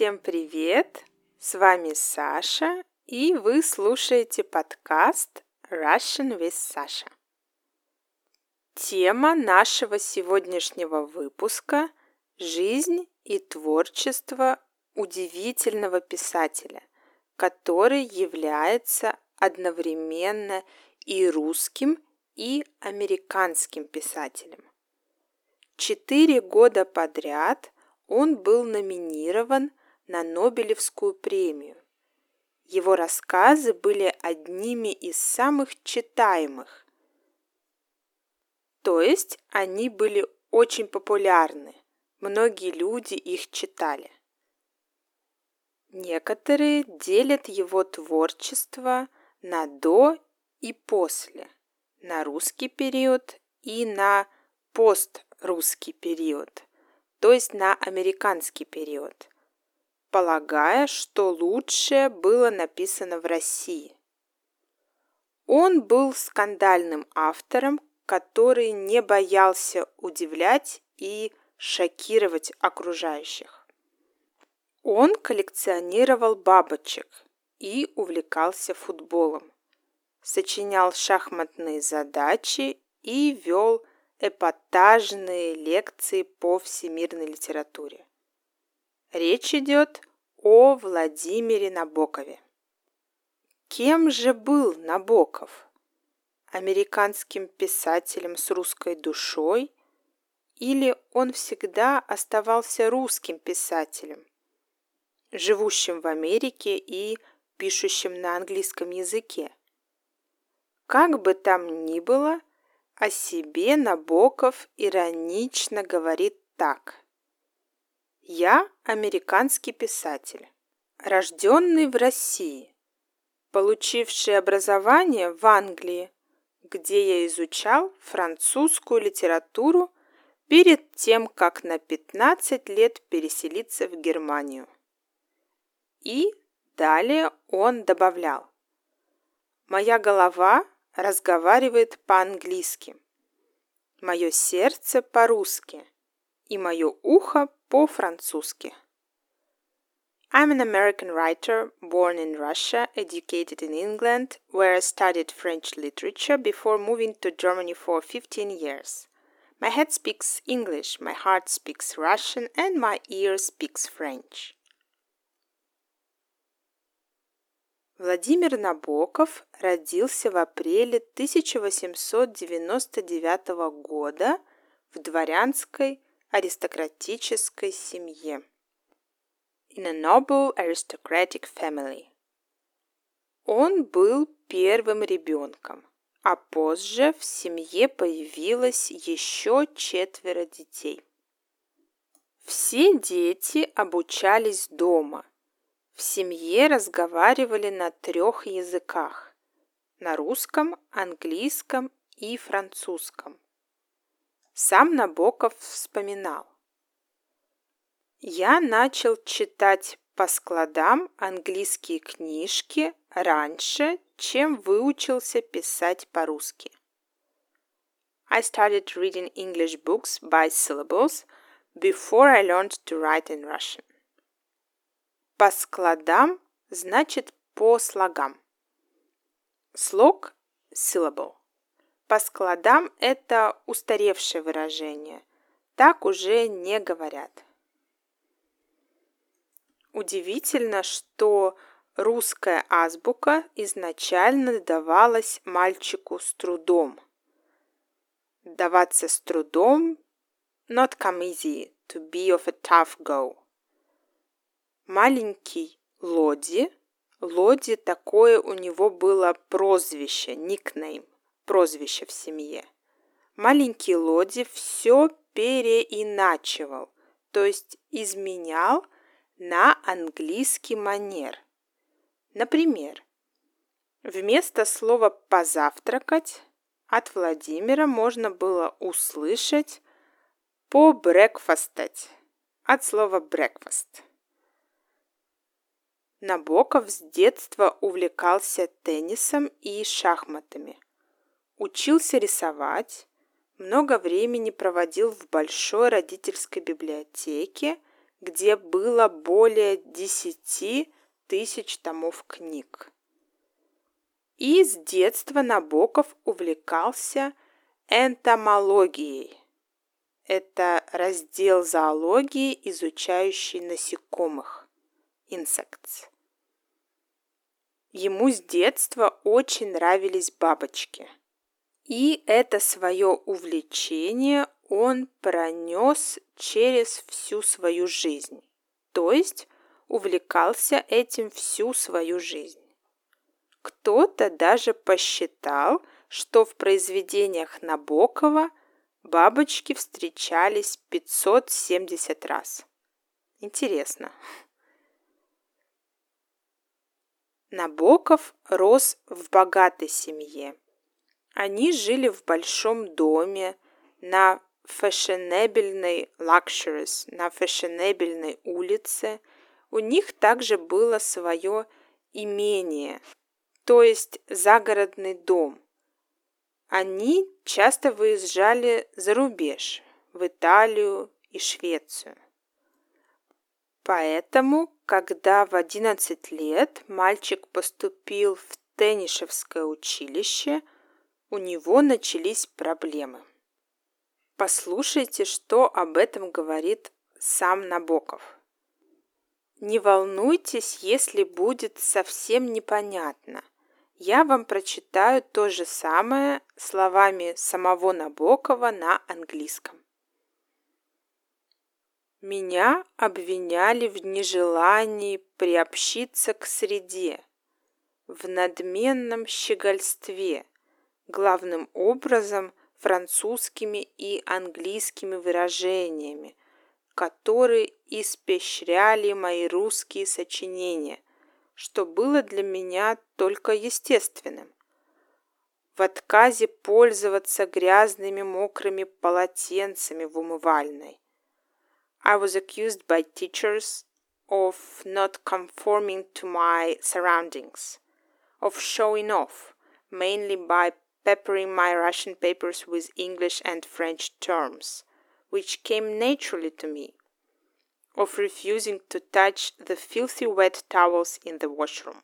Всем привет! С вами Саша, и вы слушаете подкаст Russian with Sasha. Тема нашего сегодняшнего выпуска – жизнь и творчество удивительного писателя, который является одновременно и русским, и американским писателем. Четыре года подряд он был номинирован на Нобелевскую премию. Его рассказы были одними из самых читаемых, то есть они были очень популярны, многие люди их читали. Некоторые делят его творчество на до и после, на русский период и на пострусский период, то есть на американский период, полагая, что лучшее было написано в России. Он был скандальным автором, который не боялся удивлять и шокировать окружающих. Он коллекционировал бабочек и увлекался футболом, сочинял шахматные задачи и вел эпатажные лекции по всемирной литературе. Речь идет о Владимире Набокове. Кем же был Набоков? Американским писателем с русской душой или он всегда оставался русским писателем, живущим в Америке и пишущим на английском языке. Как бы там ни было, о себе Набоков иронично говорит так. «Я американский писатель, рожденный в России, получивший образование в Англии, где я изучал французскую литературу перед тем, как на 15 лет переселиться в Германию. И далее он добавлял. Моя голова разговаривает по-английски, мое сердце по-русски и мое ухо по-французски. I'm an American writer born in Russia, educated in England, where I studied French literature before moving to Germany for 15 years. My head speaks English, my heart speaks Russian, and my ear speaks French. Владимир Набоков родился в апреле 1899 года в дворянской аристократической семье. In a noble aristocratic family. Он был первым ребенком, а позже в семье появилось еще четверо детей. Все дети обучались дома, в семье разговаривали на трех языках – на русском, английском и французском. Сам Набоков вспоминал. Я начал читать по складам английские книжки раньше, чем выучился писать по-русски. I started reading English books by syllables before I learned to write in Russian. По складам значит по слогам. Слог – syllable. По складам – это устаревшее выражение. Так уже не говорят. Удивительно, что русская азбука изначально давалась мальчику с трудом. Даваться с трудом – not come easy, to be of a tough go – маленький Лоди. Лоди такое у него было прозвище, никнейм, прозвище в семье. Маленький Лоди все переиначивал, то есть изменял на английский манер. Например, вместо слова «позавтракать» от Владимира можно было услышать «побрекфастать» от слова «breakfast». Набоков с детства увлекался теннисом и шахматами. Учился рисовать, много времени проводил в большой родительской библиотеке, где было более 10 тысяч томов книг. И с детства Набоков увлекался энтомологией. Это раздел зоологии, изучающий насекомых, insects. Ему с детства очень нравились бабочки. И это свое увлечение он пронес через всю свою жизнь. То есть увлекался этим всю свою жизнь. Кто-то даже посчитал, что в произведениях Набокова бабочки встречались 570 раз. Интересно. Набоков рос в богатой семье. Они жили в большом доме на фешенебельной luxuries, на фешенебельной улице. У них также было свое имение, то есть загородный дом. Они часто выезжали за рубеж, в Италию и Швецию. Поэтому, когда в 11 лет мальчик поступил в Теннишевское училище, у него начались проблемы. Послушайте, что об этом говорит сам Набоков. Не волнуйтесь, если будет совсем непонятно. Я вам прочитаю то же самое словами самого Набокова на английском. Меня обвиняли в нежелании приобщиться к среде, в надменном щегольстве, главным образом французскими и английскими выражениями, которые испещряли мои русские сочинения, что было для меня только естественным. В отказе пользоваться грязными мокрыми полотенцами в умывальной, I was accused by teachers of not conforming to my surroundings, of showing off, mainly by peppering my Russian papers with English and French terms, which came naturally to me, of refusing to touch the filthy wet towels in the washroom.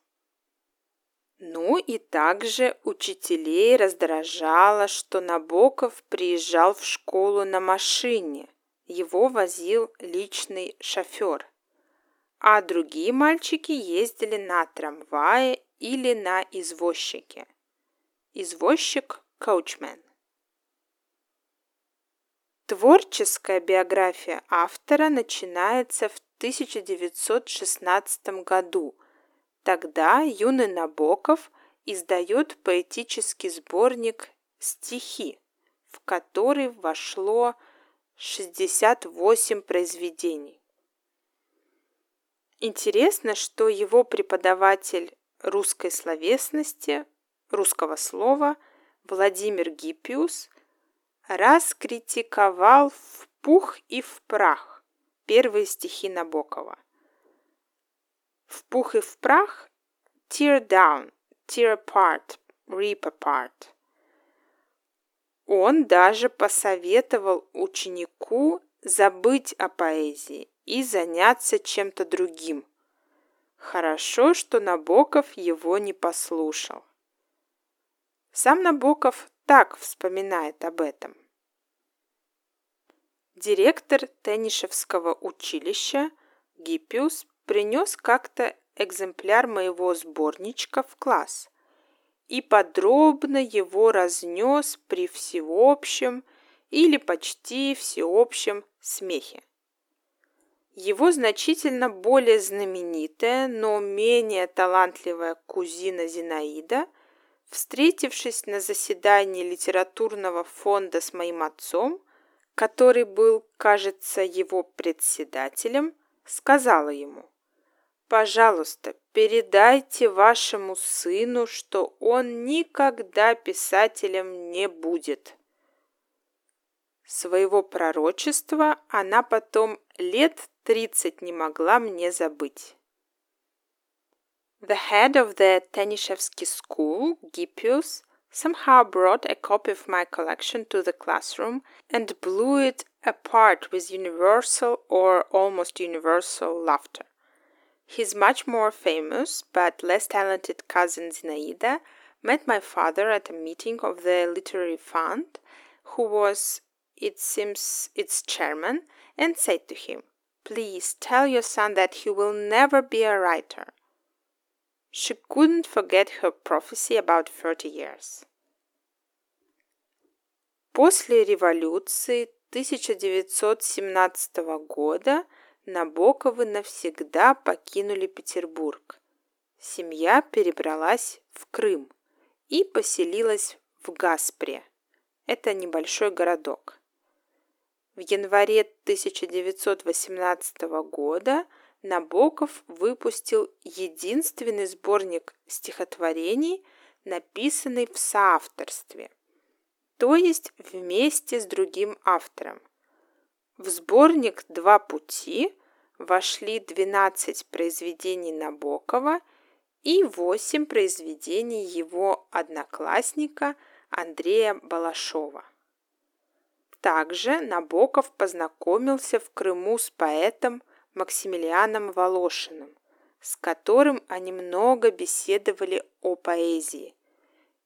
Ну и также учителей раздражало, что Набоков приезжал в школу на машине – его возил личный шофер, а другие мальчики ездили на трамвае или на извозчике. Извозчик – коучмен. Творческая биография автора начинается в 1916 году. Тогда юный Набоков издает поэтический сборник «Стихи», в который вошло 68 произведений. Интересно, что его преподаватель русской словесности, русского слова Владимир Гиппиус раскритиковал в пух и в прах первые стихи Набокова. В пух и в прах tear down, tear apart, rip apart – он даже посоветовал ученику забыть о поэзии и заняться чем-то другим. Хорошо, что Набоков его не послушал. Сам Набоков так вспоминает об этом. Директор Теннишевского училища Гиппиус принес как-то экземпляр моего сборничка в класс – и подробно его разнес при всеобщем или почти всеобщем смехе. Его значительно более знаменитая, но менее талантливая кузина Зинаида, встретившись на заседании литературного фонда с моим отцом, который был, кажется, его председателем, сказала ему – Пожалуйста, передайте вашему сыну, что он никогда писателем не будет. Своего пророчества она потом лет тридцать не могла мне забыть. The head of the Tenishevsky school, Gippius, somehow brought a copy of my collection to the classroom and blew it apart with universal or almost universal laughter. His much more famous but less talented cousin Zinaida met my father at a meeting of the literary fund, who was, it seems, its chairman, and said to him, Please tell your son that he will never be a writer. She couldn't forget her prophecy about 30 years. После революции 1917 года Набоковы навсегда покинули Петербург. Семья перебралась в Крым и поселилась в Гаспре. Это небольшой городок. В январе 1918 года Набоков выпустил единственный сборник стихотворений, написанный в соавторстве, то есть вместе с другим автором. В сборник «Два пути» вошли 12 произведений Набокова и 8 произведений его одноклассника Андрея Балашова. Также Набоков познакомился в Крыму с поэтом Максимилианом Волошиным, с которым они много беседовали о поэзии.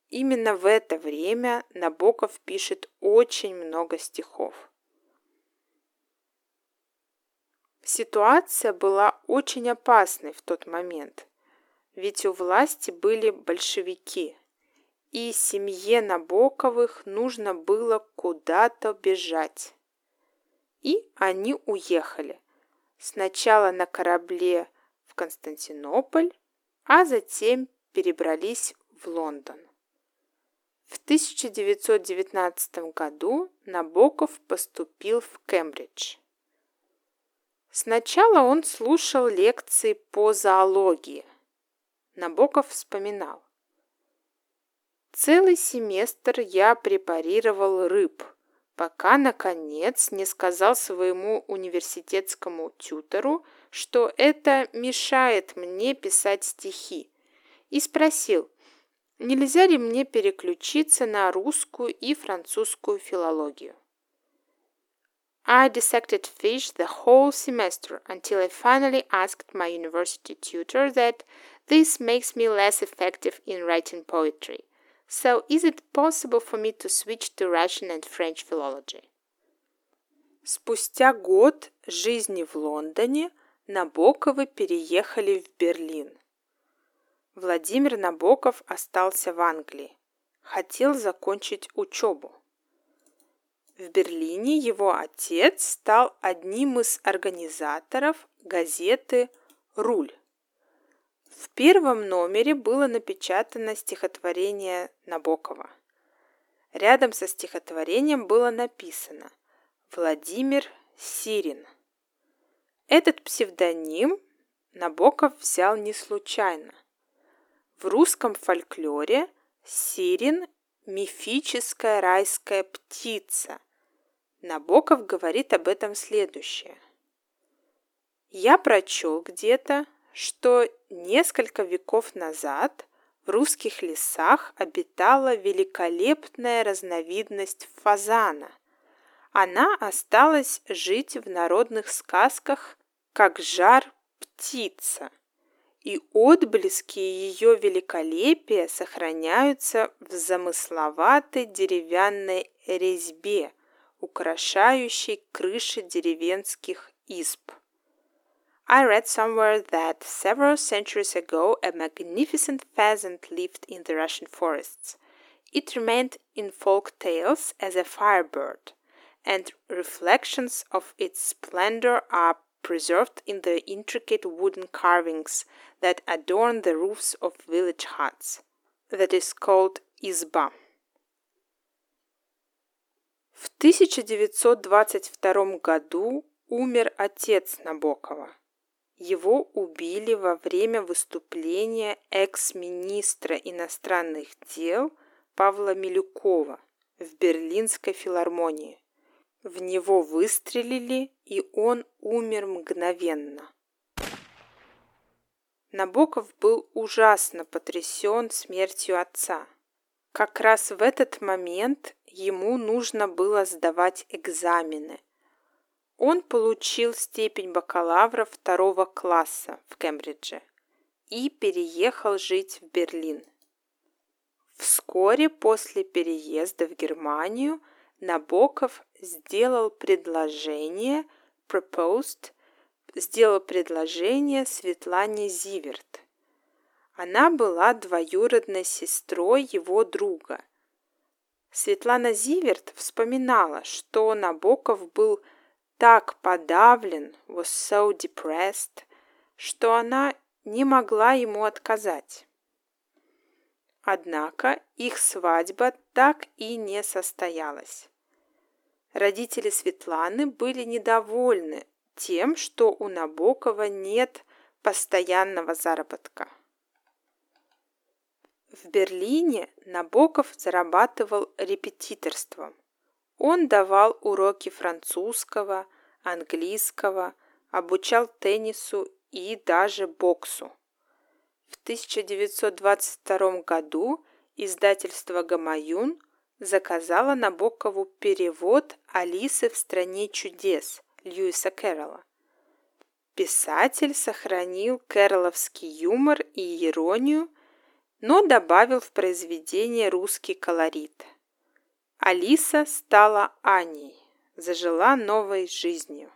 Именно в это время Набоков пишет очень много стихов. Ситуация была очень опасной в тот момент, ведь у власти были большевики, и семье Набоковых нужно было куда-то бежать. И они уехали – Сначала на корабле в Константинополь, а затем перебрались в Лондон. В 1919 году Набоков поступил в Кембридж. Сначала он слушал лекции по зоологии. Набоков вспоминал. Целый семестр я препарировал рыб – пока, наконец, не сказал своему университетскому тютору, что это мешает мне писать стихи, и спросил, нельзя ли мне переключиться на русскую и французскую филологию. I dissected fish the whole semester until I finally asked my university tutor that this makes me less effective in writing poetry. So, is it possible for me to switch to Russian and French philology? Спустя год жизни в Лондоне Набоковы переехали в Берлин. Владимир Набоков остался в Англии. Хотел закончить учебу. В Берлине его отец стал одним из организаторов газеты «Руль». В первом номере было напечатано стихотворение Набокова. Рядом со стихотворением было написано «Владимир Сирин». Этот псевдоним Набоков взял не случайно. В русском фольклоре Сирин – мифическая райская птица. Набоков говорит об этом следующее. Я прочел где-то, что несколько веков назад в русских лесах обитала великолепная разновидность фазана. Она осталась жить в народных сказках как жар птица, и отблески ее великолепия сохраняются в замысловатой деревянной резьбе, украшающей крыши деревенских изб. I read somewhere that several centuries ago a magnificent pheasant lived in the Russian forests. It remained in folk tales as a firebird, and reflections of its splendor are preserved in the intricate wooden carvings that adorn the roofs of village huts. That is called изба. В 1922 году умер отец Набокова. Его убили во время выступления экс-министра иностранных дел Павла Милюкова в Берлинской филармонии. В него выстрелили, и он умер мгновенно. Набоков был ужасно потрясен смертью отца. Как раз в этот момент ему нужно было сдавать экзамены. Он получил степень бакалавра второго класса в Кембридже и переехал жить в Берлин. Вскоре после переезда в Германию Набоков сделал предложение proposed, сделал предложение Светлане Зиверт. Она была двоюродной сестрой его друга. Светлана Зиверт вспоминала, что Набоков был так подавлен, was so depressed, что она не могла ему отказать. Однако их свадьба так и не состоялась. Родители Светланы были недовольны тем, что у Набокова нет постоянного заработка. В Берлине Набоков зарабатывал репетиторством. Он давал уроки французского, английского, обучал теннису и даже боксу. В 1922 году издательство «Гамаюн» заказало Набокову перевод «Алисы в стране чудес» Льюиса Кэрролла. Писатель сохранил кэрроловский юмор и иронию, но добавил в произведение русский колорит. Алиса стала Аней, зажила новой жизнью.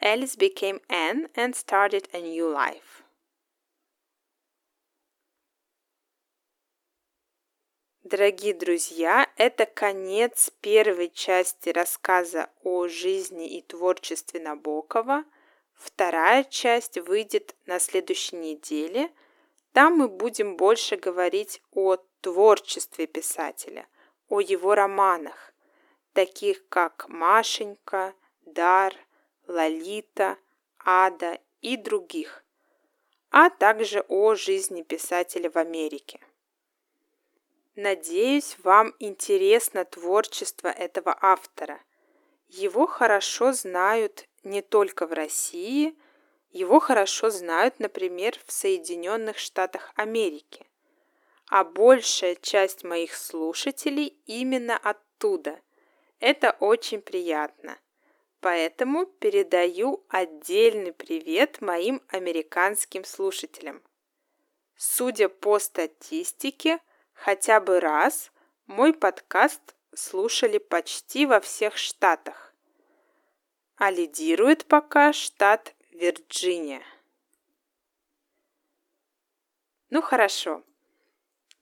Alice became Anne and started a new life. Дорогие друзья, это конец первой части рассказа о жизни и творчестве Набокова. Вторая часть выйдет на следующей неделе. Там мы будем больше говорить о творчестве писателя, о его романах, таких как «Машенька», «Дар», Лолита, Ада и других, а также о жизни писателя в Америке. Надеюсь, вам интересно творчество этого автора. Его хорошо знают не только в России, его хорошо знают, например, в Соединенных Штатах Америки. А большая часть моих слушателей именно оттуда. Это очень приятно. Поэтому передаю отдельный привет моим американским слушателям. Судя по статистике, хотя бы раз мой подкаст слушали почти во всех штатах. А лидирует пока штат Вирджиния. Ну хорошо.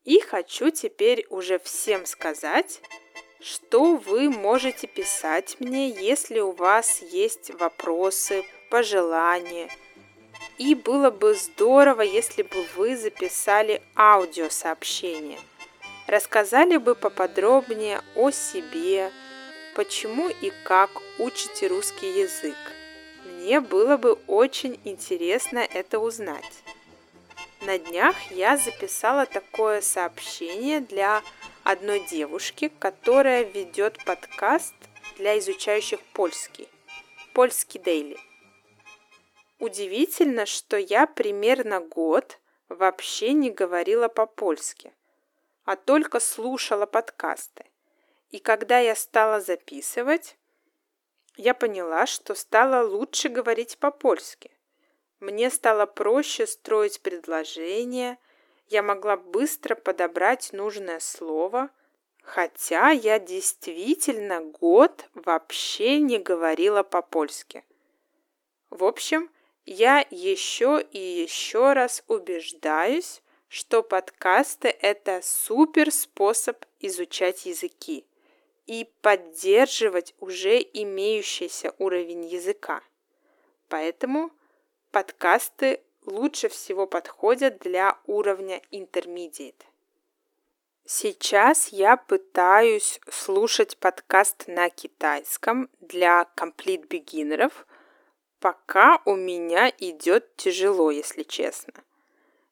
И хочу теперь уже всем сказать, что вы можете писать мне, если у вас есть вопросы, пожелания. И было бы здорово, если бы вы записали аудиосообщение. Рассказали бы поподробнее о себе, почему и как учите русский язык. Мне было бы очень интересно это узнать. На днях я записала такое сообщение для одной девушки, которая ведет подкаст для изучающих польский. Польский Дейли. Удивительно, что я примерно год вообще не говорила по-польски, а только слушала подкасты. И когда я стала записывать, я поняла, что стала лучше говорить по-польски. Мне стало проще строить предложения, я могла быстро подобрать нужное слово, хотя я действительно год вообще не говорила по-польски. В общем, я еще и еще раз убеждаюсь, что подкасты – это супер способ изучать языки и поддерживать уже имеющийся уровень языка. Поэтому подкасты лучше всего подходят для уровня Intermediate. Сейчас я пытаюсь слушать подкаст на китайском для Complete Beginnerов. Пока у меня идет тяжело, если честно.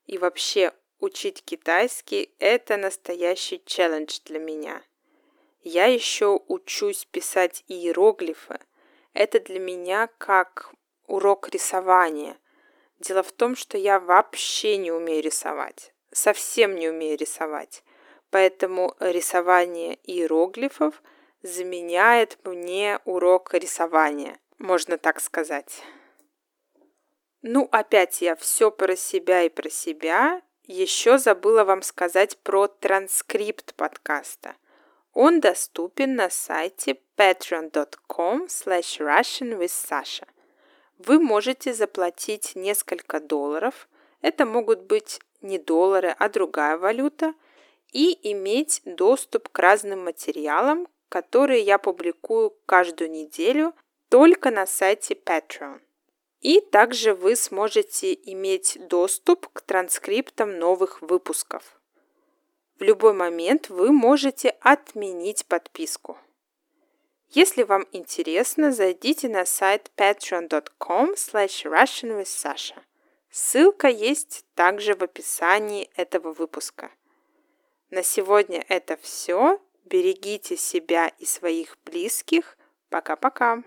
И вообще, учить китайский – это настоящий челлендж для меня. Я еще учусь писать иероглифы. Это для меня как урок рисования – Дело в том, что я вообще не умею рисовать. Совсем не умею рисовать. поэтому рисование иероглифов заменяет мне урок рисования, можно так сказать. Ну, опять я все про себя и про себя. Еще забыла вам сказать про транскрипт подкаста. Он доступен на сайте patreon.com slash russian with Sasha. Вы можете заплатить несколько долларов, это могут быть не доллары, а другая валюта, и иметь доступ к разным материалам, которые я публикую каждую неделю только на сайте Patreon. И также вы сможете иметь доступ к транскриптам новых выпусков. В любой момент вы можете отменить подписку. Если вам интересно, зайдите на сайт patreon.com slash russianwithsasha. Ссылка есть также в описании этого выпуска. На сегодня это все. Берегите себя и своих близких. Пока-пока.